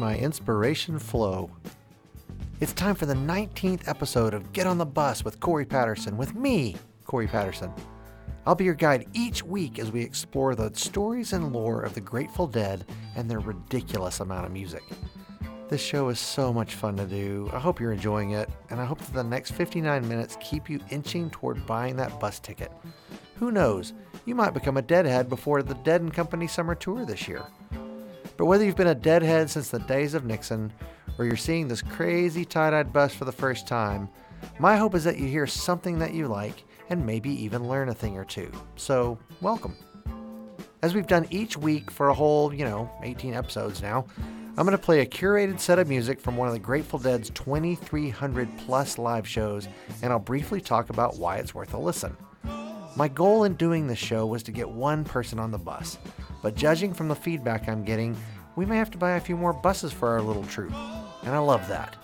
my inspiration flow. It's time for the 19th episode of Get on the Bus with Corey Patterson, with me, Corey Patterson. I'll be your guide each week as we explore the stories and lore of the Grateful Dead and their ridiculous amount of music. This show is so much fun to do. I hope you're enjoying it, and I hope that the next 59 minutes keep you inching toward buying that bus ticket. Who knows? You might become a Deadhead before the Dead and Company summer tour this year. But whether you've been a Deadhead since the days of Nixon, or you're seeing this crazy tie-dyed bus for the first time, my hope is that you hear something that you like and maybe even learn a thing or two. So, welcome. As we've done each week for a whole, you know, 18 episodes now, I'm going to play a curated set of music from one of the Grateful Dead's 2,300 plus live shows, and I'll briefly talk about why it's worth a listen. My goal in doing this show was to get one person on the bus, but judging from the feedback I'm getting, we may have to buy a few more buses for our little troop, and I love that.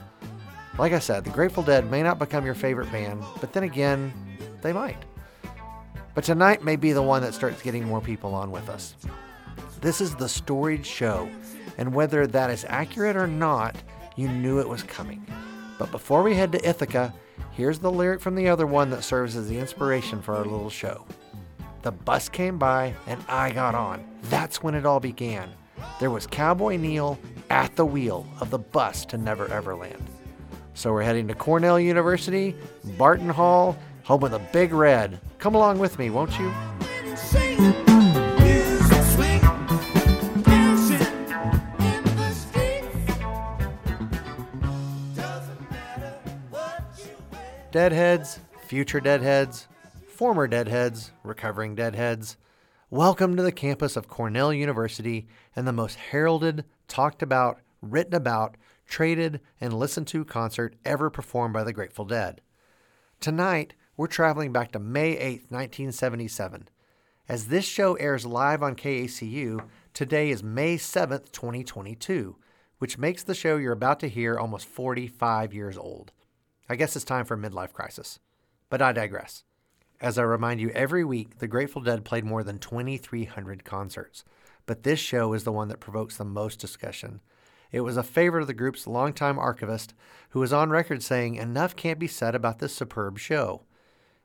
Like I said, the Grateful Dead may not become your favorite band, but then again, they might. But tonight may be the one that starts getting more people on with us. This is the storied Show, and whether that is accurate or not, you knew it was coming. But before we head to Ithaca, here's the lyric from the other one that serves as the inspiration for our little show. The bus came by and I got on. That's when it all began. There was Cowboy Neal at the wheel of the bus to Never Ever Land. So we're heading to Cornell University, Barton Hall, home of the Big Red. Come along with me, won't you? Deadheads, future deadheads, former deadheads, recovering deadheads. Welcome to the campus of Cornell University and the most heralded, talked about, written about, traded, and listened to concert ever performed by the Grateful Dead. Tonight, we're traveling back to May 8, 1977. As this show airs live on KACU, today is May 7th, 2022, which makes the show you're about to hear almost 45 years old. I guess it's time for a midlife crisis. But I digress. As I remind you every week, the Grateful Dead played more than 2,300 concerts, but this show is the one that provokes the most discussion. It was a favorite of the group's longtime archivist, who was on record saying enough can't be said about this superb show.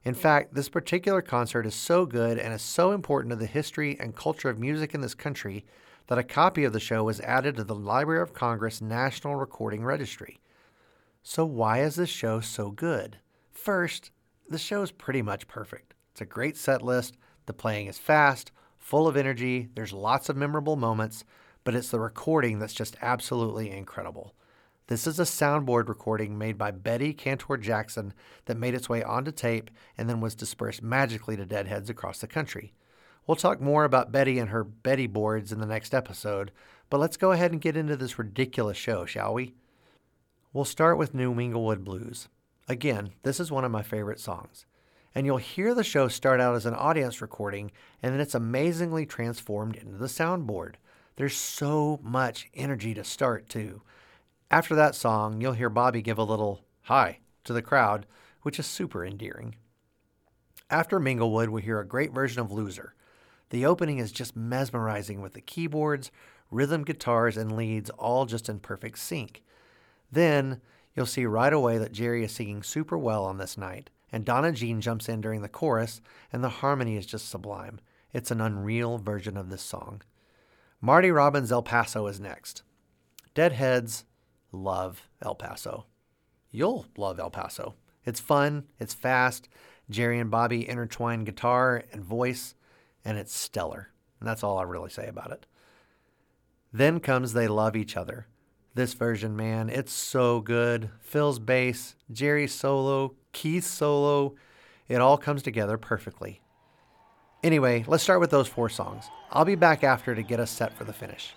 In fact, this particular concert is so good and is so important to the history and culture of music in this country that a copy of the show was added to the Library of Congress National Recording Registry. So, why is this show so good? First, the show is pretty much perfect. It's a great set list, the playing is fast, full of energy, there's lots of memorable moments, but it's the recording that's just absolutely incredible. This is a soundboard recording made by Betty Cantor Jackson that made its way onto tape and then was dispersed magically to deadheads across the country. We'll talk more about Betty and her Betty boards in the next episode, but let's go ahead and get into this ridiculous show, shall we? We'll start with New Minglewood Blues. Again, this is one of my favorite songs. And you'll hear the show start out as an audience recording, and then it's amazingly transformed into the soundboard. There's so much energy to start, too. After that song, you'll hear Bobby give a little hi to the crowd, which is super endearing. After Minglewood, we hear a great version of Loser. The opening is just mesmerizing with the keyboards, rhythm guitars, and leads all just in perfect sync. Then you'll see right away that Jerry is singing super well on this night, and Donna Jean jumps in during the chorus, and the harmony is just sublime. It's an unreal version of this song. Marty Robbins' El Paso is next. Deadheads love El Paso. You'll love El Paso. It's fun, it's fast. Jerry and Bobby intertwine guitar and voice, and it's stellar. And that's all I really say about it. Then comes They Love Each Other. This version, man, it's so good. Phil's bass, Jerry's solo, Keith's solo, it all comes together perfectly. Anyway, let's start with those four songs. I'll be back after to get us set for the finish.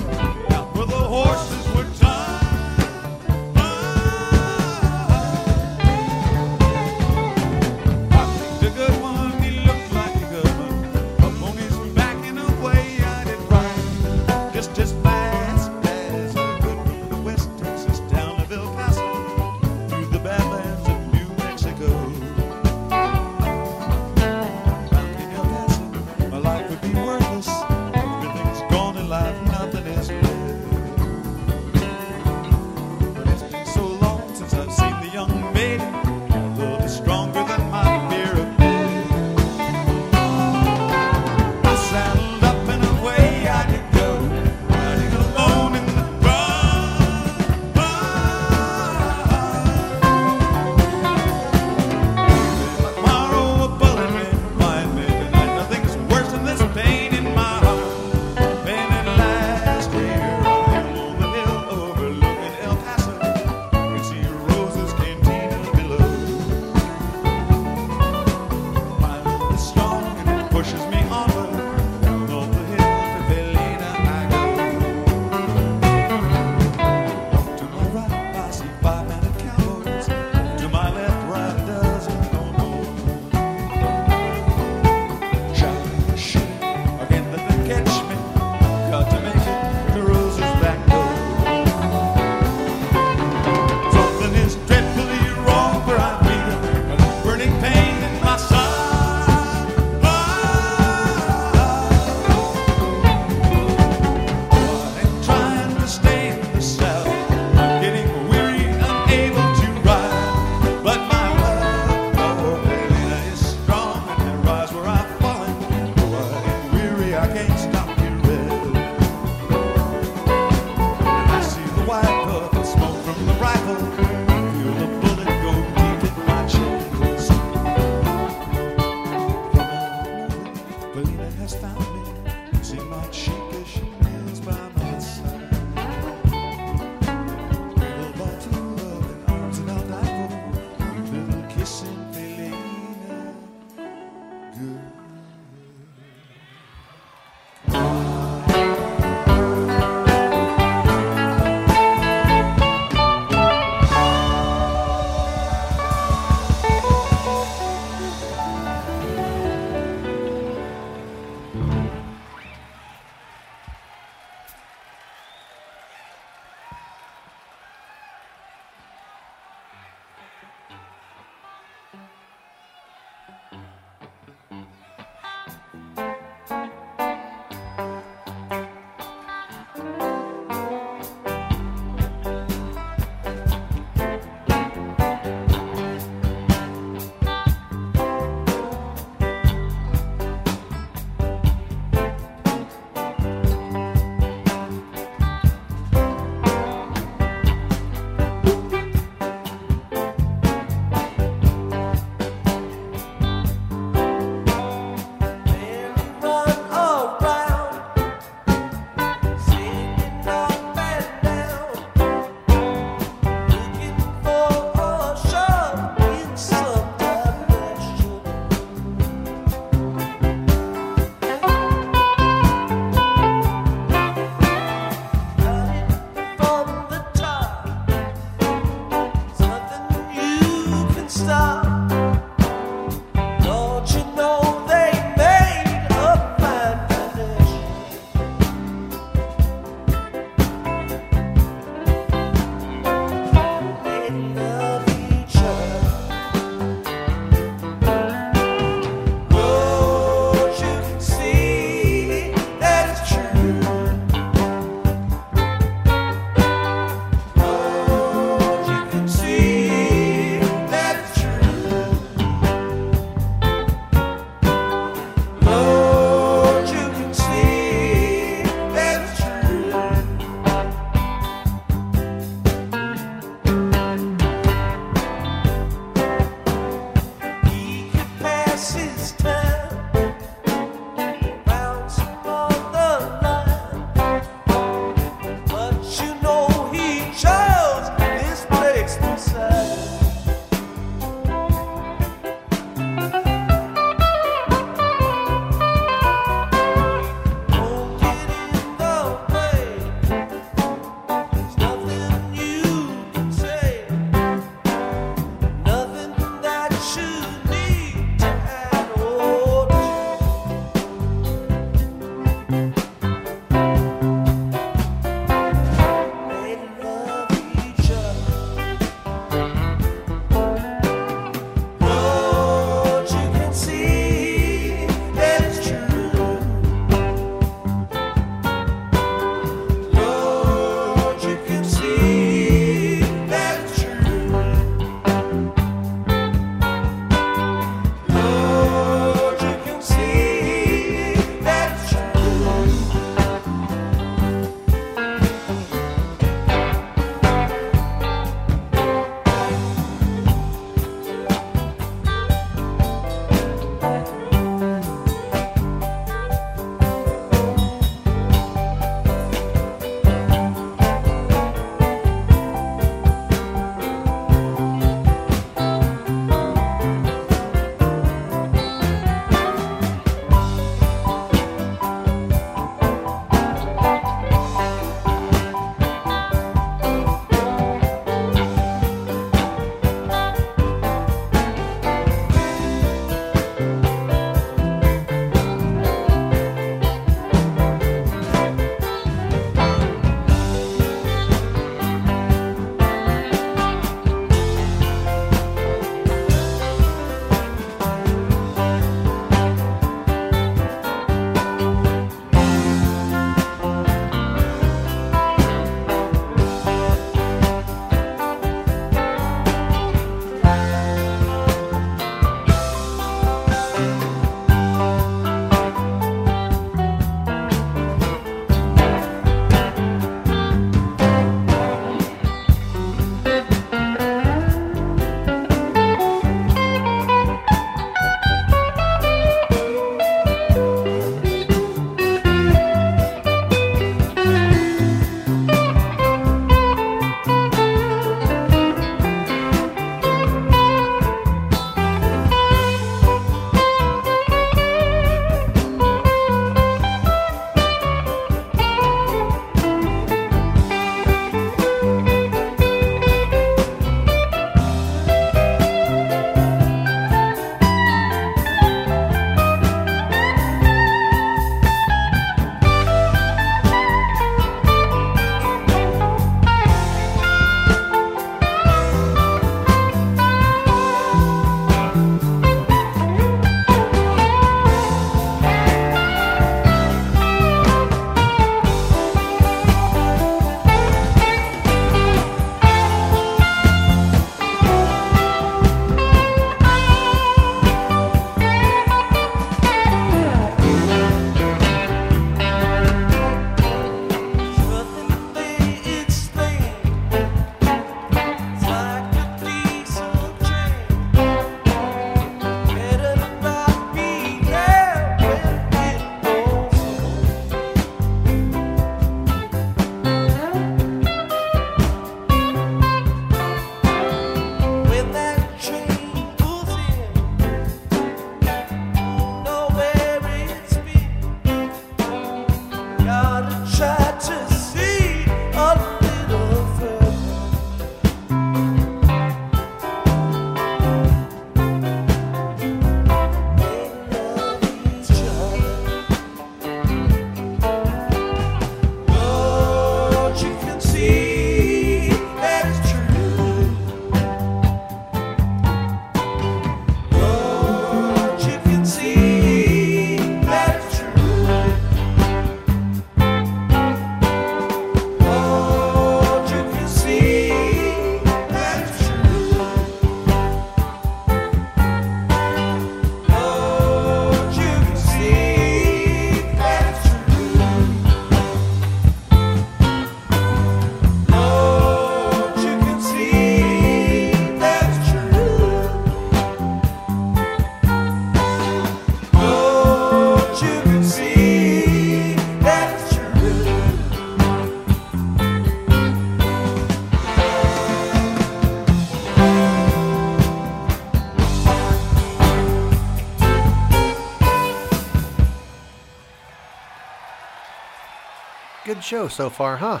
Good show so far, huh?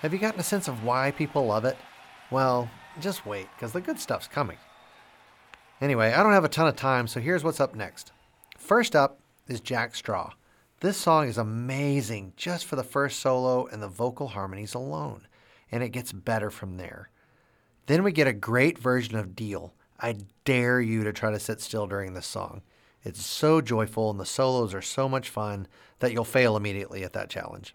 Have you gotten a sense of why people love it? Well, just wait, because the good stuff's coming. Anyway, I don't have a ton of time, so here's what's up next. First up is Jack Straw. This song is amazing just for the first solo and the vocal harmonies alone, and it gets better from there. Then we get a great version of Deal. I dare you to try to sit still during this song. It's so joyful and the solos are so much fun that you'll fail immediately at that challenge.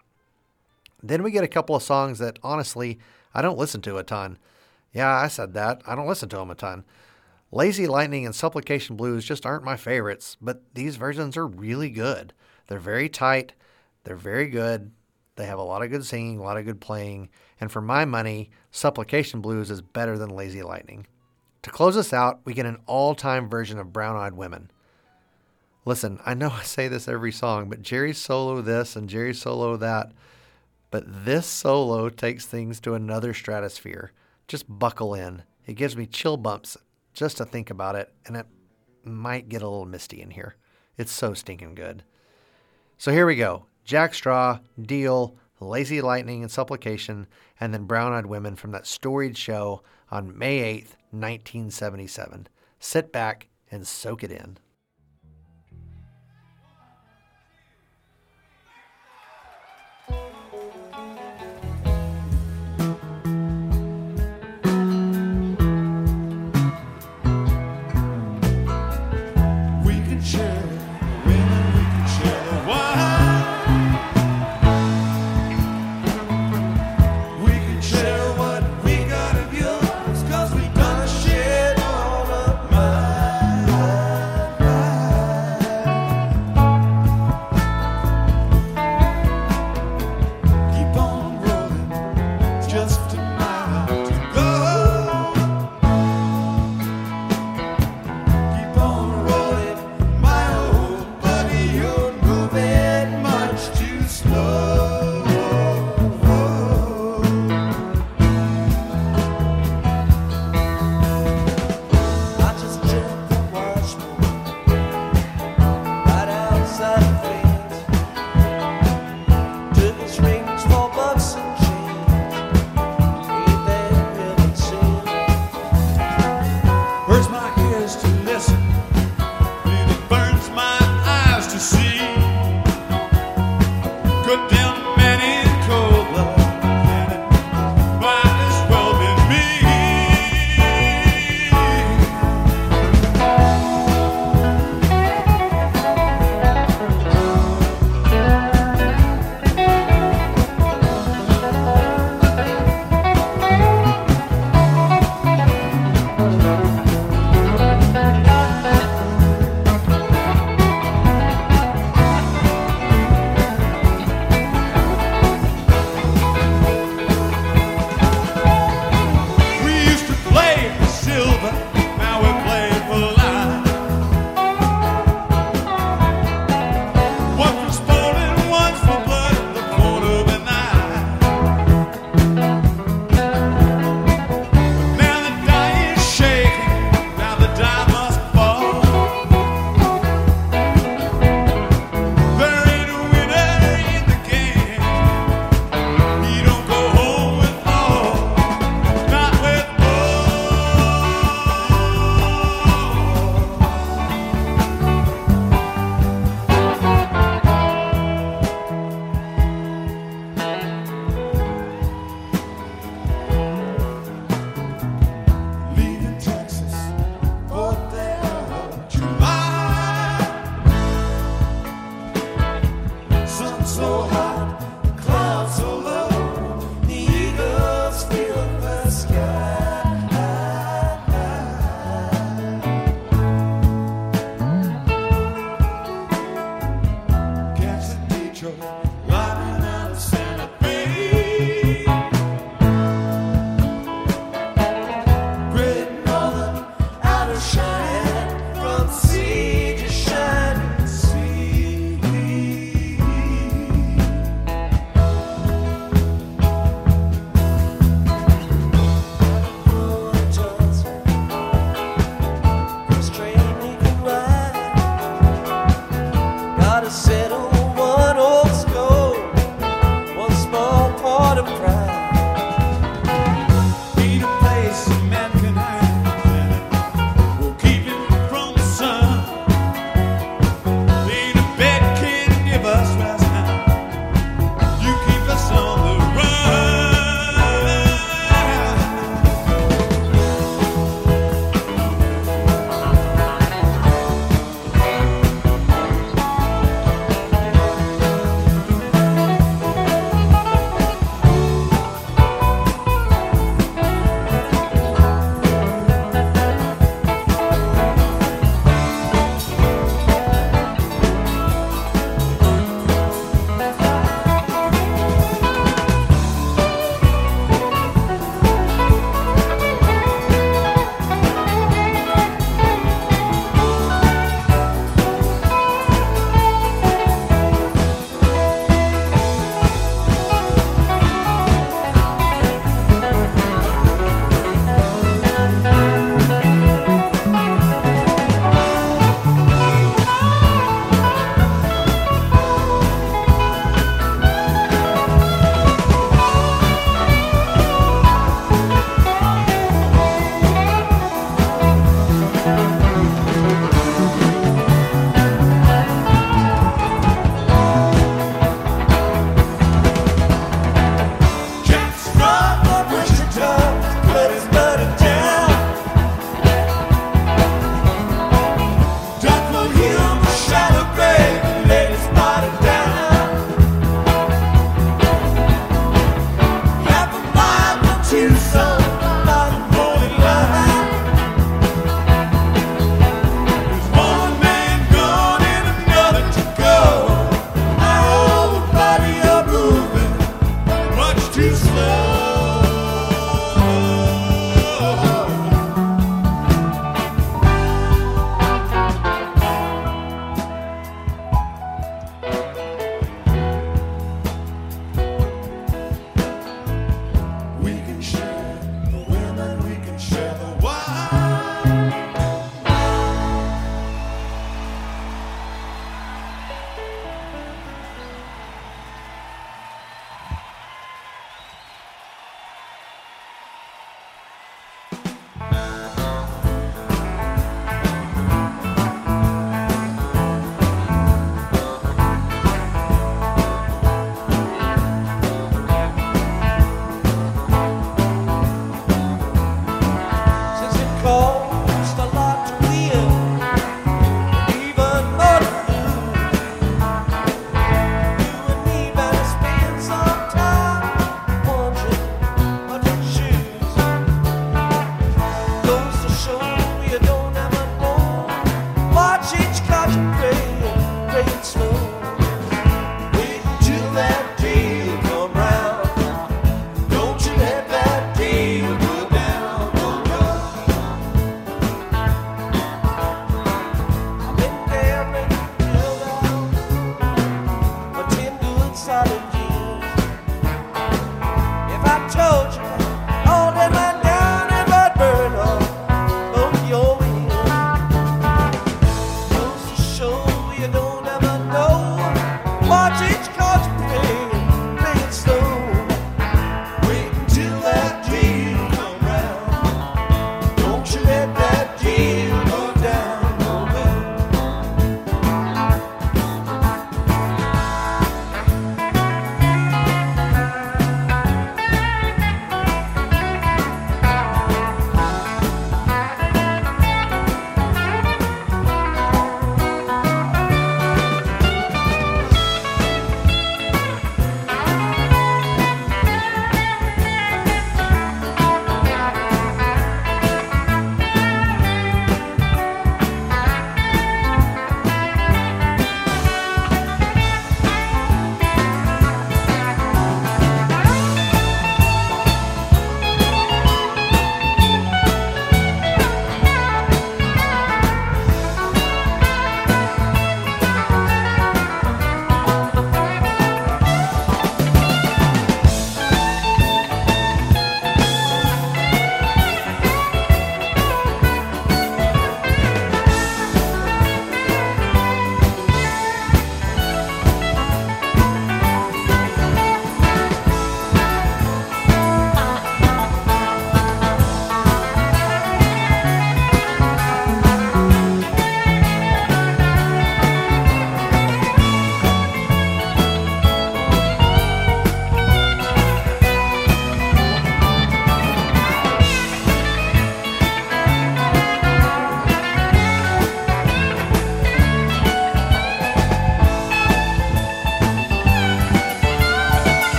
Then we get a couple of songs that honestly I don't listen to a ton. Yeah, I said that. I don't listen to them a ton. Lazy Lightning and Supplication Blues just aren't my favorites, but these versions are really good. They're very tight, they're very good. They have a lot of good singing, a lot of good playing, and for my money, Supplication Blues is better than Lazy Lightning. To close us out, we get an all time version of Brown Eyed Women. Listen, I know I say this every song, but Jerry's solo this and Jerry's solo that. But this solo takes things to another stratosphere. Just buckle in. It gives me chill bumps just to think about it, and it might get a little misty in here. It's so stinking good. So here we go Jack Straw, Deal, Lazy Lightning, and Supplication, and then Brown Eyed Women from that storied show on May 8th, 1977. Sit back and soak it in.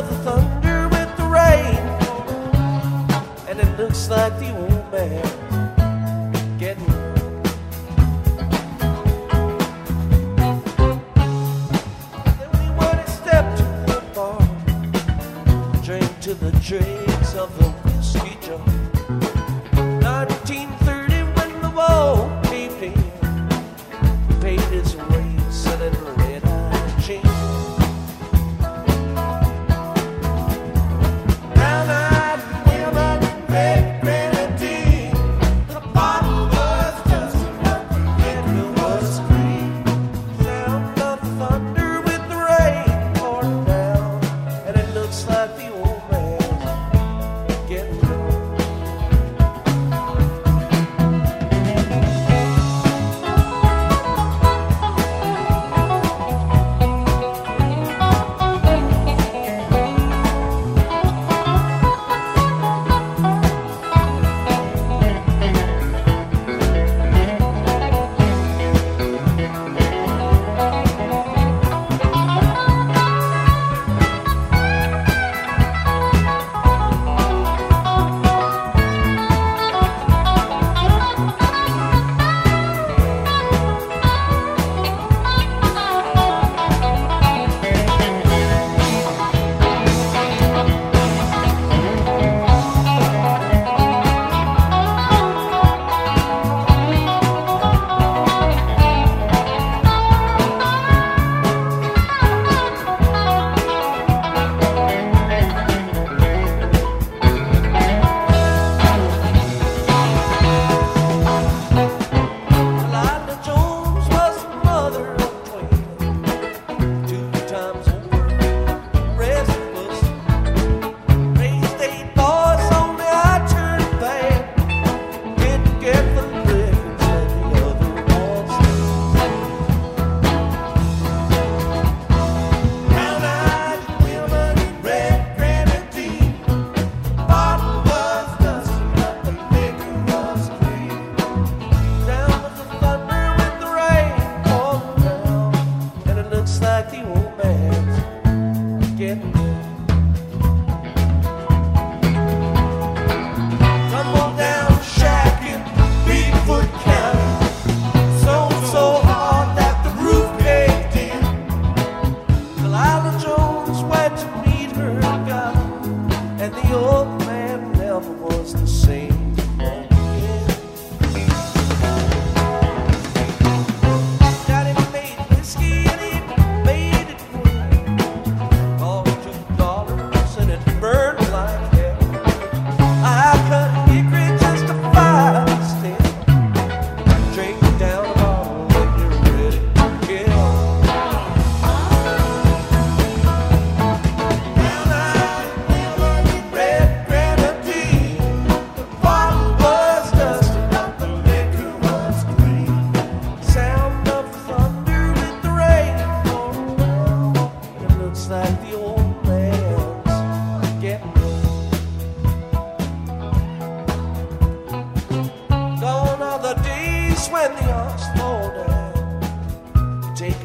of the thunder with the rain, and it looks like the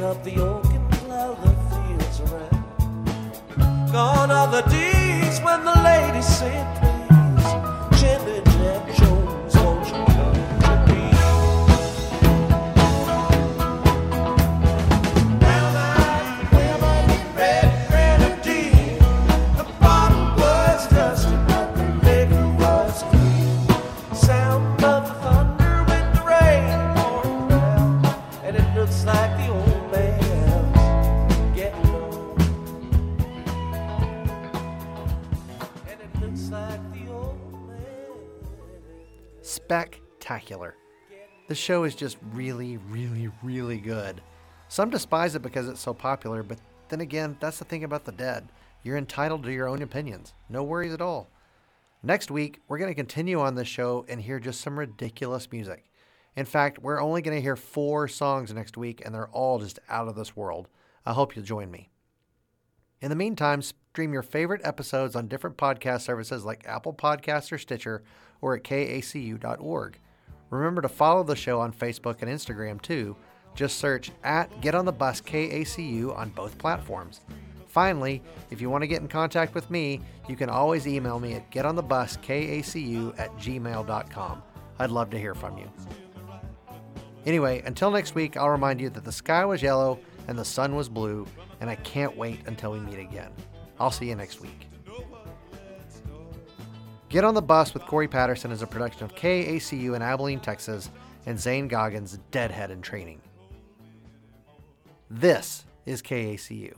up the oak and plow the fields around. Gone are the days when the ladies sit. The show is just really, really, really good. Some despise it because it's so popular, but then again, that's the thing about the dead. You're entitled to your own opinions. No worries at all. Next week, we're going to continue on this show and hear just some ridiculous music. In fact, we're only going to hear four songs next week, and they're all just out of this world. I hope you'll join me. In the meantime, stream your favorite episodes on different podcast services like Apple Podcasts or Stitcher or at kacu.org. Remember to follow the show on Facebook and Instagram too. Just search at Get on the Bus KACU on both platforms. Finally, if you want to get in contact with me, you can always email me at getonthebuskacu at gmail.com. I'd love to hear from you. Anyway, until next week, I'll remind you that the sky was yellow and the sun was blue, and I can't wait until we meet again. I'll see you next week. Get on the Bus with Corey Patterson is a production of KACU in Abilene, Texas, and Zane Goggins' Deadhead in Training. This is KACU.